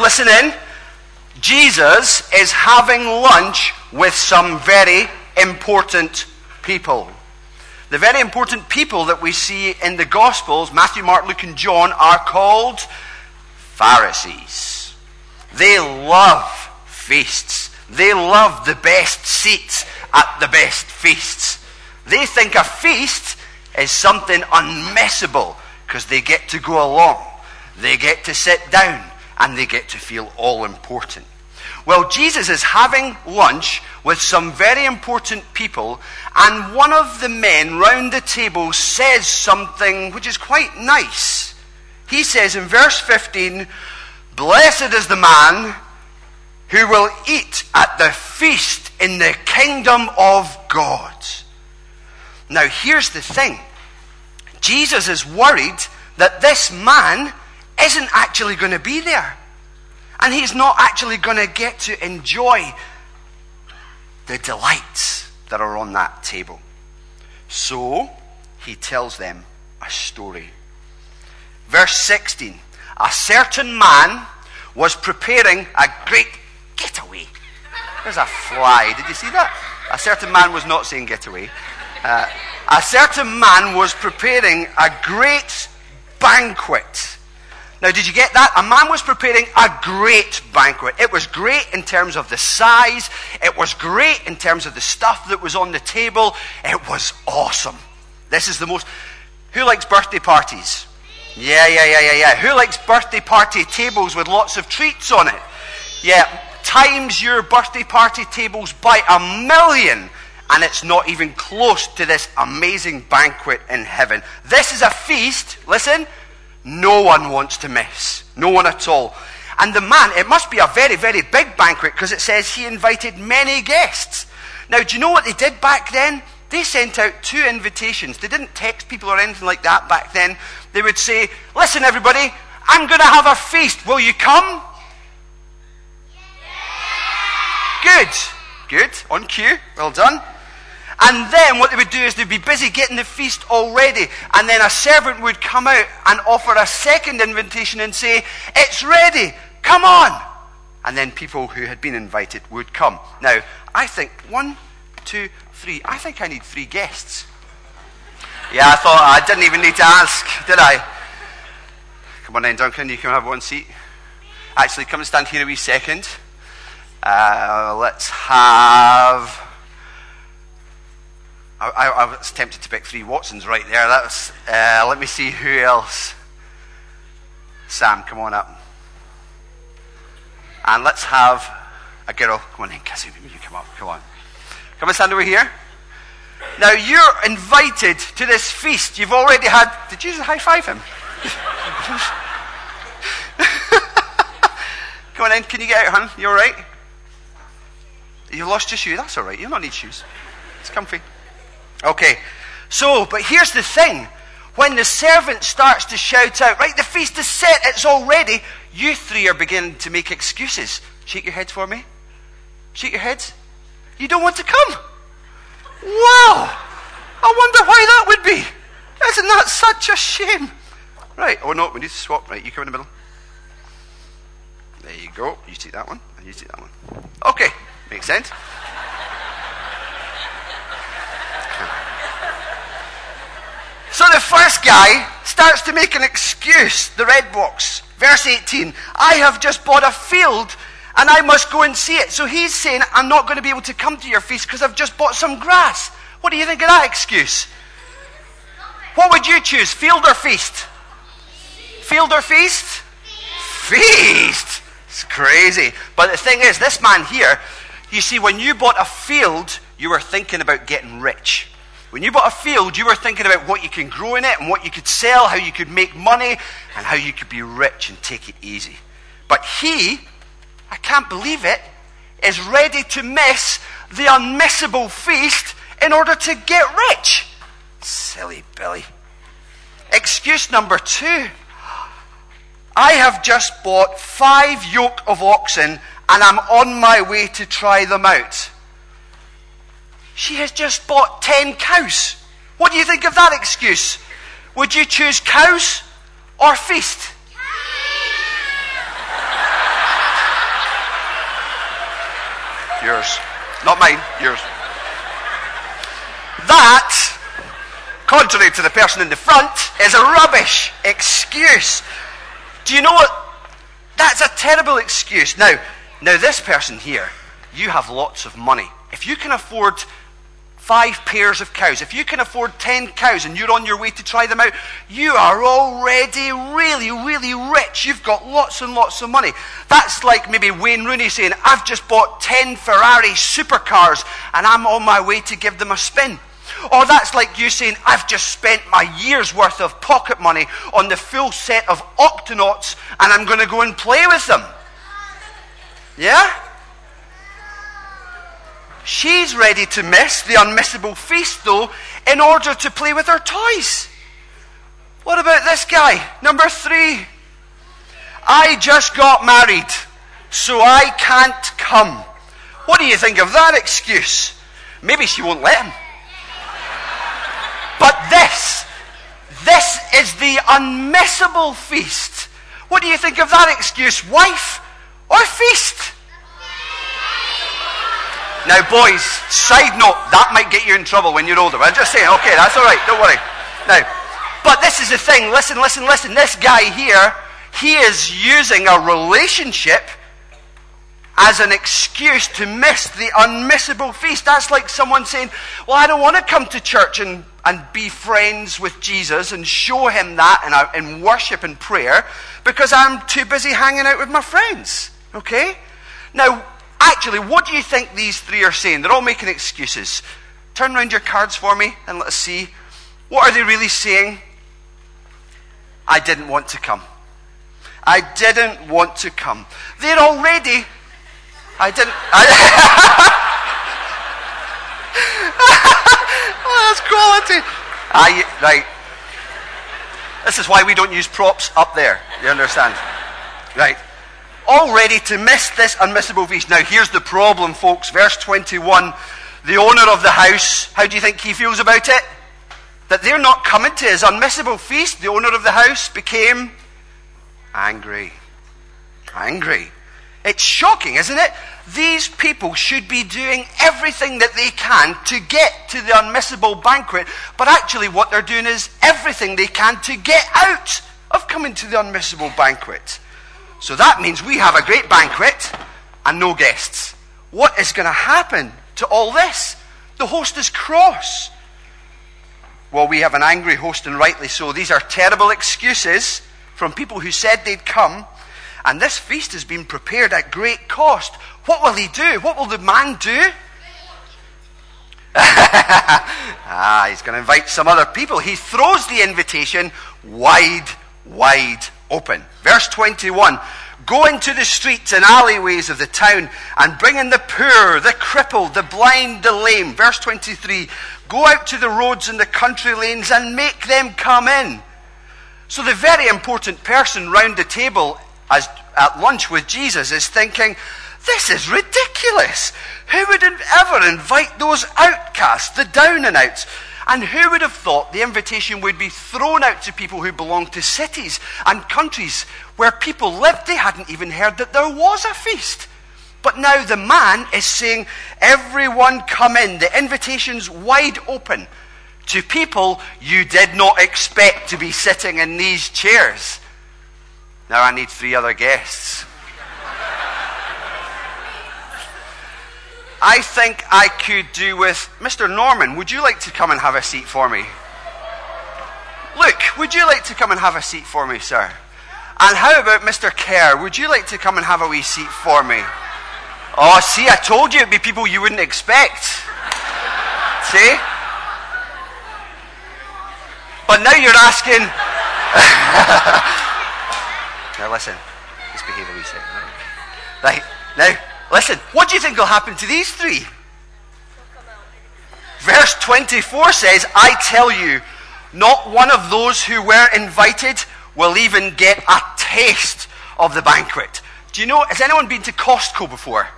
Listen in. Jesus is having lunch with some very important people. The very important people that we see in the Gospels, Matthew, Mark, Luke, and John, are called Pharisees. They love feasts. They love the best seats at the best feasts. They think a feast is something unmissable because they get to go along. They get to sit down and they get to feel all important. Well, Jesus is having lunch with some very important people, and one of the men round the table says something which is quite nice. He says in verse 15, Blessed is the man who will eat at the feast in the kingdom of God. Now, here's the thing Jesus is worried that this man isn't actually going to be there. And he's not actually going to get to enjoy the delights that are on that table. So he tells them a story. Verse 16 A certain man was preparing a great getaway. There's a fly. Did you see that? A certain man was not saying getaway. Uh, a certain man was preparing a great banquet now, did you get that? A man was preparing a great banquet. It was great in terms of the size, it was great in terms of the stuff that was on the table. It was awesome. This is the most. Who likes birthday parties? Yeah, yeah, yeah, yeah, yeah. Who likes birthday party tables with lots of treats on it? Yeah, times your birthday party tables by a million and it's not even close to this amazing banquet in heaven. This is a feast, listen, no one wants to miss. No one at all. And the man, it must be a very, very big banquet because it says he invited many guests. Now, do you know what they did back then? They sent out two invitations. They didn't text people or anything like that back then. They would say, Listen, everybody, I'm going to have a feast. Will you come? Good. Good. On cue. Well done. And then what they would do is they'd be busy getting the feast all ready. And then a servant would come out and offer a second invitation and say, It's ready, come on. And then people who had been invited would come. Now, I think one, two, three. I think I need three guests. Yeah, I thought I didn't even need to ask, did I? Come on then, Duncan, you can have one seat. Actually, come and stand here a wee second. Uh, let's have. I, I, was tempted to pick three Watsons right there. That was, uh, let me see who else. Sam, come on up. And let's have a girl. Come on in, Kazumi, you come up. Come on. Come and stand over here. Now, you're invited to this feast. You've already had. Did you high five him? come on in. Can you get out, hon? You all right? You lost your shoe. That's all right. You don't need shoes. It's comfy. Okay, so, but here's the thing. When the servant starts to shout out, right, the feast is set, it's all ready, you three are beginning to make excuses. Shake your heads for me. Shake your heads. You don't want to come. Wow! I wonder why that would be. Isn't that such a shame? Right, oh no, we need to swap. Right, you come in the middle. There you go. You take that one, and you take that one. Okay, makes sense. So the first guy starts to make an excuse, the red box. Verse 18 I have just bought a field and I must go and see it. So he's saying, I'm not going to be able to come to your feast because I've just bought some grass. What do you think of that excuse? What would you choose, field or feast? Field or feast? Feast! It's crazy. But the thing is, this man here, you see, when you bought a field, you were thinking about getting rich. When you bought a field, you were thinking about what you can grow in it and what you could sell, how you could make money, and how you could be rich and take it easy. But he, I can't believe it, is ready to miss the unmissable feast in order to get rich. Silly Billy. Excuse number two. I have just bought five yoke of oxen and I'm on my way to try them out. She has just bought 10 cows. What do you think of that excuse? Would you choose cows or feast? Yours. Not mine, yours. That, contrary to the person in the front, is a rubbish excuse. Do you know what? That's a terrible excuse. Now, now this person here, you have lots of money. If you can afford five pairs of cows, if you can afford 10 cows and you're on your way to try them out, you are already really, really rich. You've got lots and lots of money. That's like maybe Wayne Rooney saying, I've just bought 10 Ferrari supercars and I'm on my way to give them a spin. Or that's like you saying, I've just spent my year's worth of pocket money on the full set of Octonauts and I'm going to go and play with them. Yeah? She's ready to miss the unmissable feast, though, in order to play with her toys. What about this guy? Number three. I just got married, so I can't come. What do you think of that excuse? Maybe she won't let him. But this, this is the unmissable feast. What do you think of that excuse? Wife or feast? Now, boys, side note, that might get you in trouble when you're older. I'm just saying, okay, that's all right, don't worry. Now, but this is the thing. Listen, listen, listen. This guy here, he is using a relationship as an excuse to miss the unmissable feast. That's like someone saying, Well, I don't want to come to church and, and be friends with Jesus and show him that in, in worship and prayer because I'm too busy hanging out with my friends. Okay? Now, Actually, what do you think these three are saying? They're all making excuses. Turn around your cards for me and let us see. What are they really saying? I didn't want to come. I didn't want to come. They're already. I didn't. I, oh, that's quality. I, right. This is why we don't use props up there. You understand? Right all ready to miss this unmissable feast. Now, here's the problem, folks. Verse 21 the owner of the house, how do you think he feels about it? That they're not coming to his unmissable feast. The owner of the house became angry. Angry. It's shocking, isn't it? These people should be doing everything that they can to get to the unmissable banquet, but actually, what they're doing is everything they can to get out of coming to the unmissable banquet. So that means we have a great banquet and no guests. What is going to happen to all this? The host is cross. Well, we have an angry host, and rightly so. These are terrible excuses from people who said they'd come, and this feast has been prepared at great cost. What will he do? What will the man do? ah, he's going to invite some other people. He throws the invitation wide, wide open. Verse 21 Go into the streets and alleyways of the town and bring in the poor, the crippled, the blind, the lame. Verse 23 Go out to the roads and the country lanes and make them come in. So the very important person round the table as, at lunch with Jesus is thinking, this is ridiculous. Who would ever invite those outcasts, the down and outs? And who would have thought the invitation would be thrown out to people who belong to cities and countries where people lived? They hadn't even heard that there was a feast. But now the man is saying, Everyone come in. The invitation's wide open to people you did not expect to be sitting in these chairs. Now I need three other guests. I think I could do with Mr. Norman. Would you like to come and have a seat for me? Luke, would you like to come and have a seat for me, sir? And how about Mr. Kerr? Would you like to come and have a wee seat for me? Oh, see, I told you it'd be people you wouldn't expect. see? But now you're asking. now listen, just behave a wee second. Right, now Listen, what do you think will happen to these three? Verse 24 says, I tell you, not one of those who were invited will even get a taste of the banquet. Do you know, has anyone been to Costco before?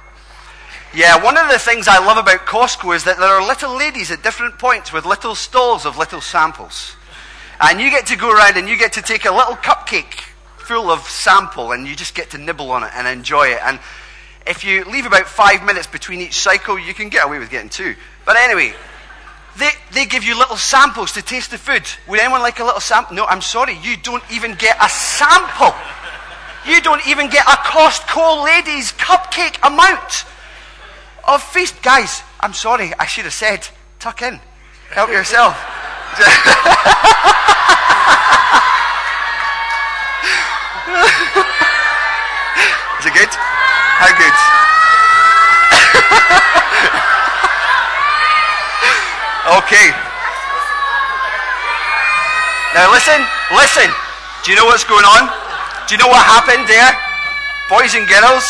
Yeah, one of the things I love about Costco is that there are little ladies at different points with little stalls of little samples. And you get to go around and you get to take a little cupcake full of sample and you just get to nibble on it and enjoy it. And if you leave about five minutes between each cycle, you can get away with getting two. But anyway, they, they give you little samples to taste the food. Would anyone like a little sample? No, I'm sorry, you don't even get a sample. You don't even get a Costco ladies cupcake amount of feast. Guys, I'm sorry, I should have said, tuck in. Help yourself. Is it good? Good? okay. Now listen, listen. Do you know what's going on? Do you know what happened there? Boys and girls,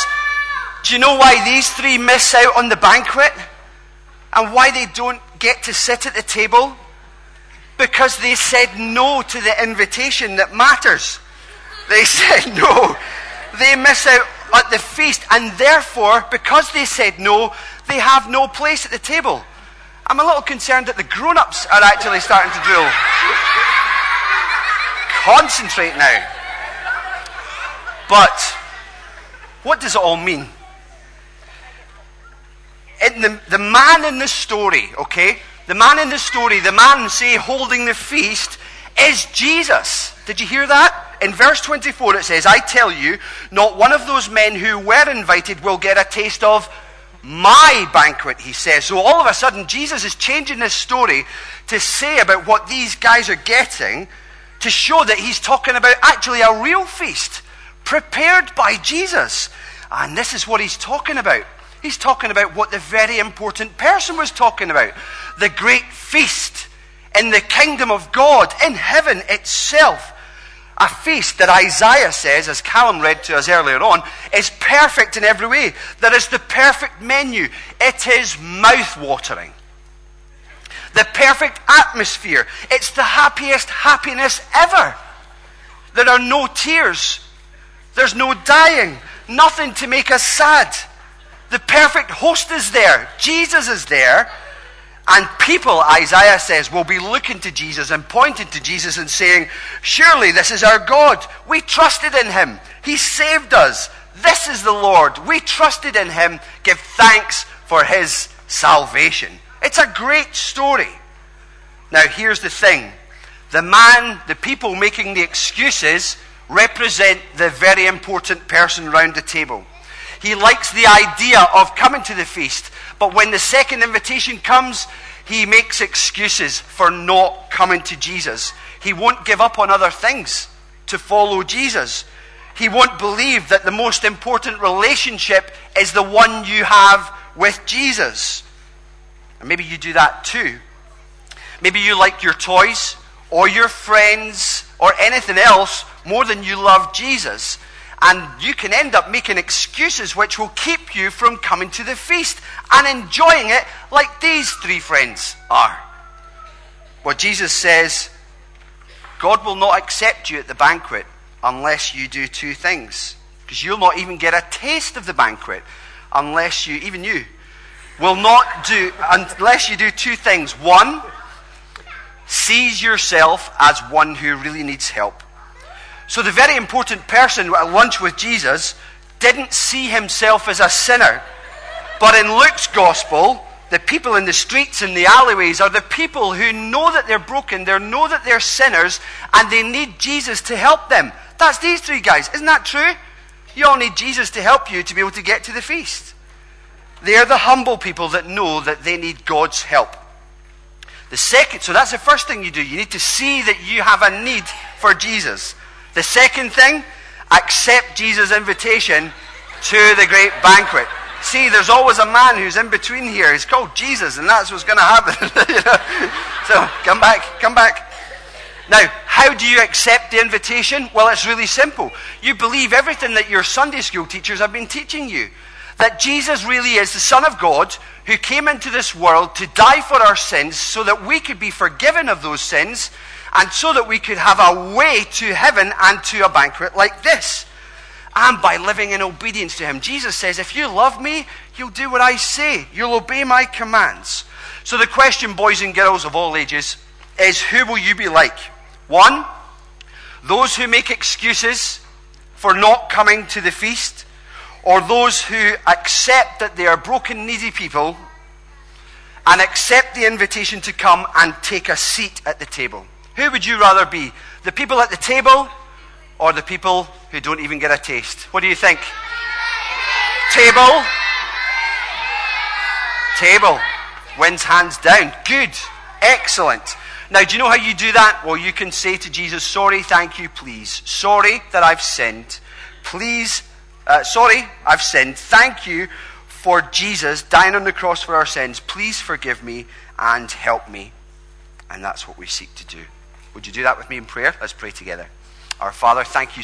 do you know why these three miss out on the banquet? And why they don't get to sit at the table? Because they said no to the invitation that matters. They said no. They miss out at the feast, and therefore, because they said no, they have no place at the table. I'm a little concerned that the grown ups are actually starting to drill. Concentrate now. But what does it all mean? In the, the man in the story, okay? The man in the story, the man, say, holding the feast, is Jesus. Did you hear that? In verse 24, it says, I tell you, not one of those men who were invited will get a taste of my banquet, he says. So all of a sudden, Jesus is changing this story to say about what these guys are getting to show that he's talking about actually a real feast prepared by Jesus. And this is what he's talking about. He's talking about what the very important person was talking about the great feast in the kingdom of God, in heaven itself. A feast that Isaiah says, as Callum read to us earlier on, is perfect in every way. There is the perfect menu. It is mouth watering. The perfect atmosphere. It's the happiest happiness ever. There are no tears. There's no dying. Nothing to make us sad. The perfect host is there. Jesus is there. And people, Isaiah says, will be looking to Jesus and pointing to Jesus and saying, Surely this is our God. We trusted in him. He saved us. This is the Lord. We trusted in him. Give thanks for his salvation. It's a great story. Now, here's the thing the man, the people making the excuses, represent the very important person round the table. He likes the idea of coming to the feast, but when the second invitation comes, he makes excuses for not coming to Jesus. He won't give up on other things to follow Jesus. He won't believe that the most important relationship is the one you have with Jesus. And maybe you do that too. Maybe you like your toys or your friends or anything else more than you love Jesus. And you can end up making excuses which will keep you from coming to the feast and enjoying it like these three friends are. Well, Jesus says, God will not accept you at the banquet unless you do two things. Because you'll not even get a taste of the banquet unless you, even you, will not do, unless you do two things. One, sees yourself as one who really needs help. So the very important person at lunch with Jesus didn't see himself as a sinner. But in Luke's gospel, the people in the streets and the alleyways are the people who know that they're broken, they know that they're sinners, and they need Jesus to help them. That's these three guys. Isn't that true? You all need Jesus to help you to be able to get to the feast. They are the humble people that know that they need God's help. The second, so that's the first thing you do. You need to see that you have a need for Jesus. The second thing, accept Jesus' invitation to the great banquet. See, there's always a man who's in between here. He's called Jesus, and that's what's going to happen. you know? So come back, come back. Now, how do you accept the invitation? Well, it's really simple. You believe everything that your Sunday school teachers have been teaching you. That Jesus really is the Son of God who came into this world to die for our sins so that we could be forgiven of those sins and so that we could have a way to heaven and to a banquet like this. And by living in obedience to Him. Jesus says, If you love me, you'll do what I say, you'll obey my commands. So the question, boys and girls of all ages, is who will you be like? One, those who make excuses for not coming to the feast, or those who accept that they are broken, needy people and accept the invitation to come and take a seat at the table? Who would you rather be? The people at the table or the people who don't even get a taste? What do you think? Table. Table. Wins hands down. Good. Excellent. Now, do you know how you do that? Well, you can say to Jesus, Sorry, thank you, please. Sorry that I've sinned. Please, uh, sorry, I've sinned. Thank you for Jesus dying on the cross for our sins. Please forgive me and help me. And that's what we seek to do. Would you do that with me in prayer? Let's pray together. Our Father, thank you.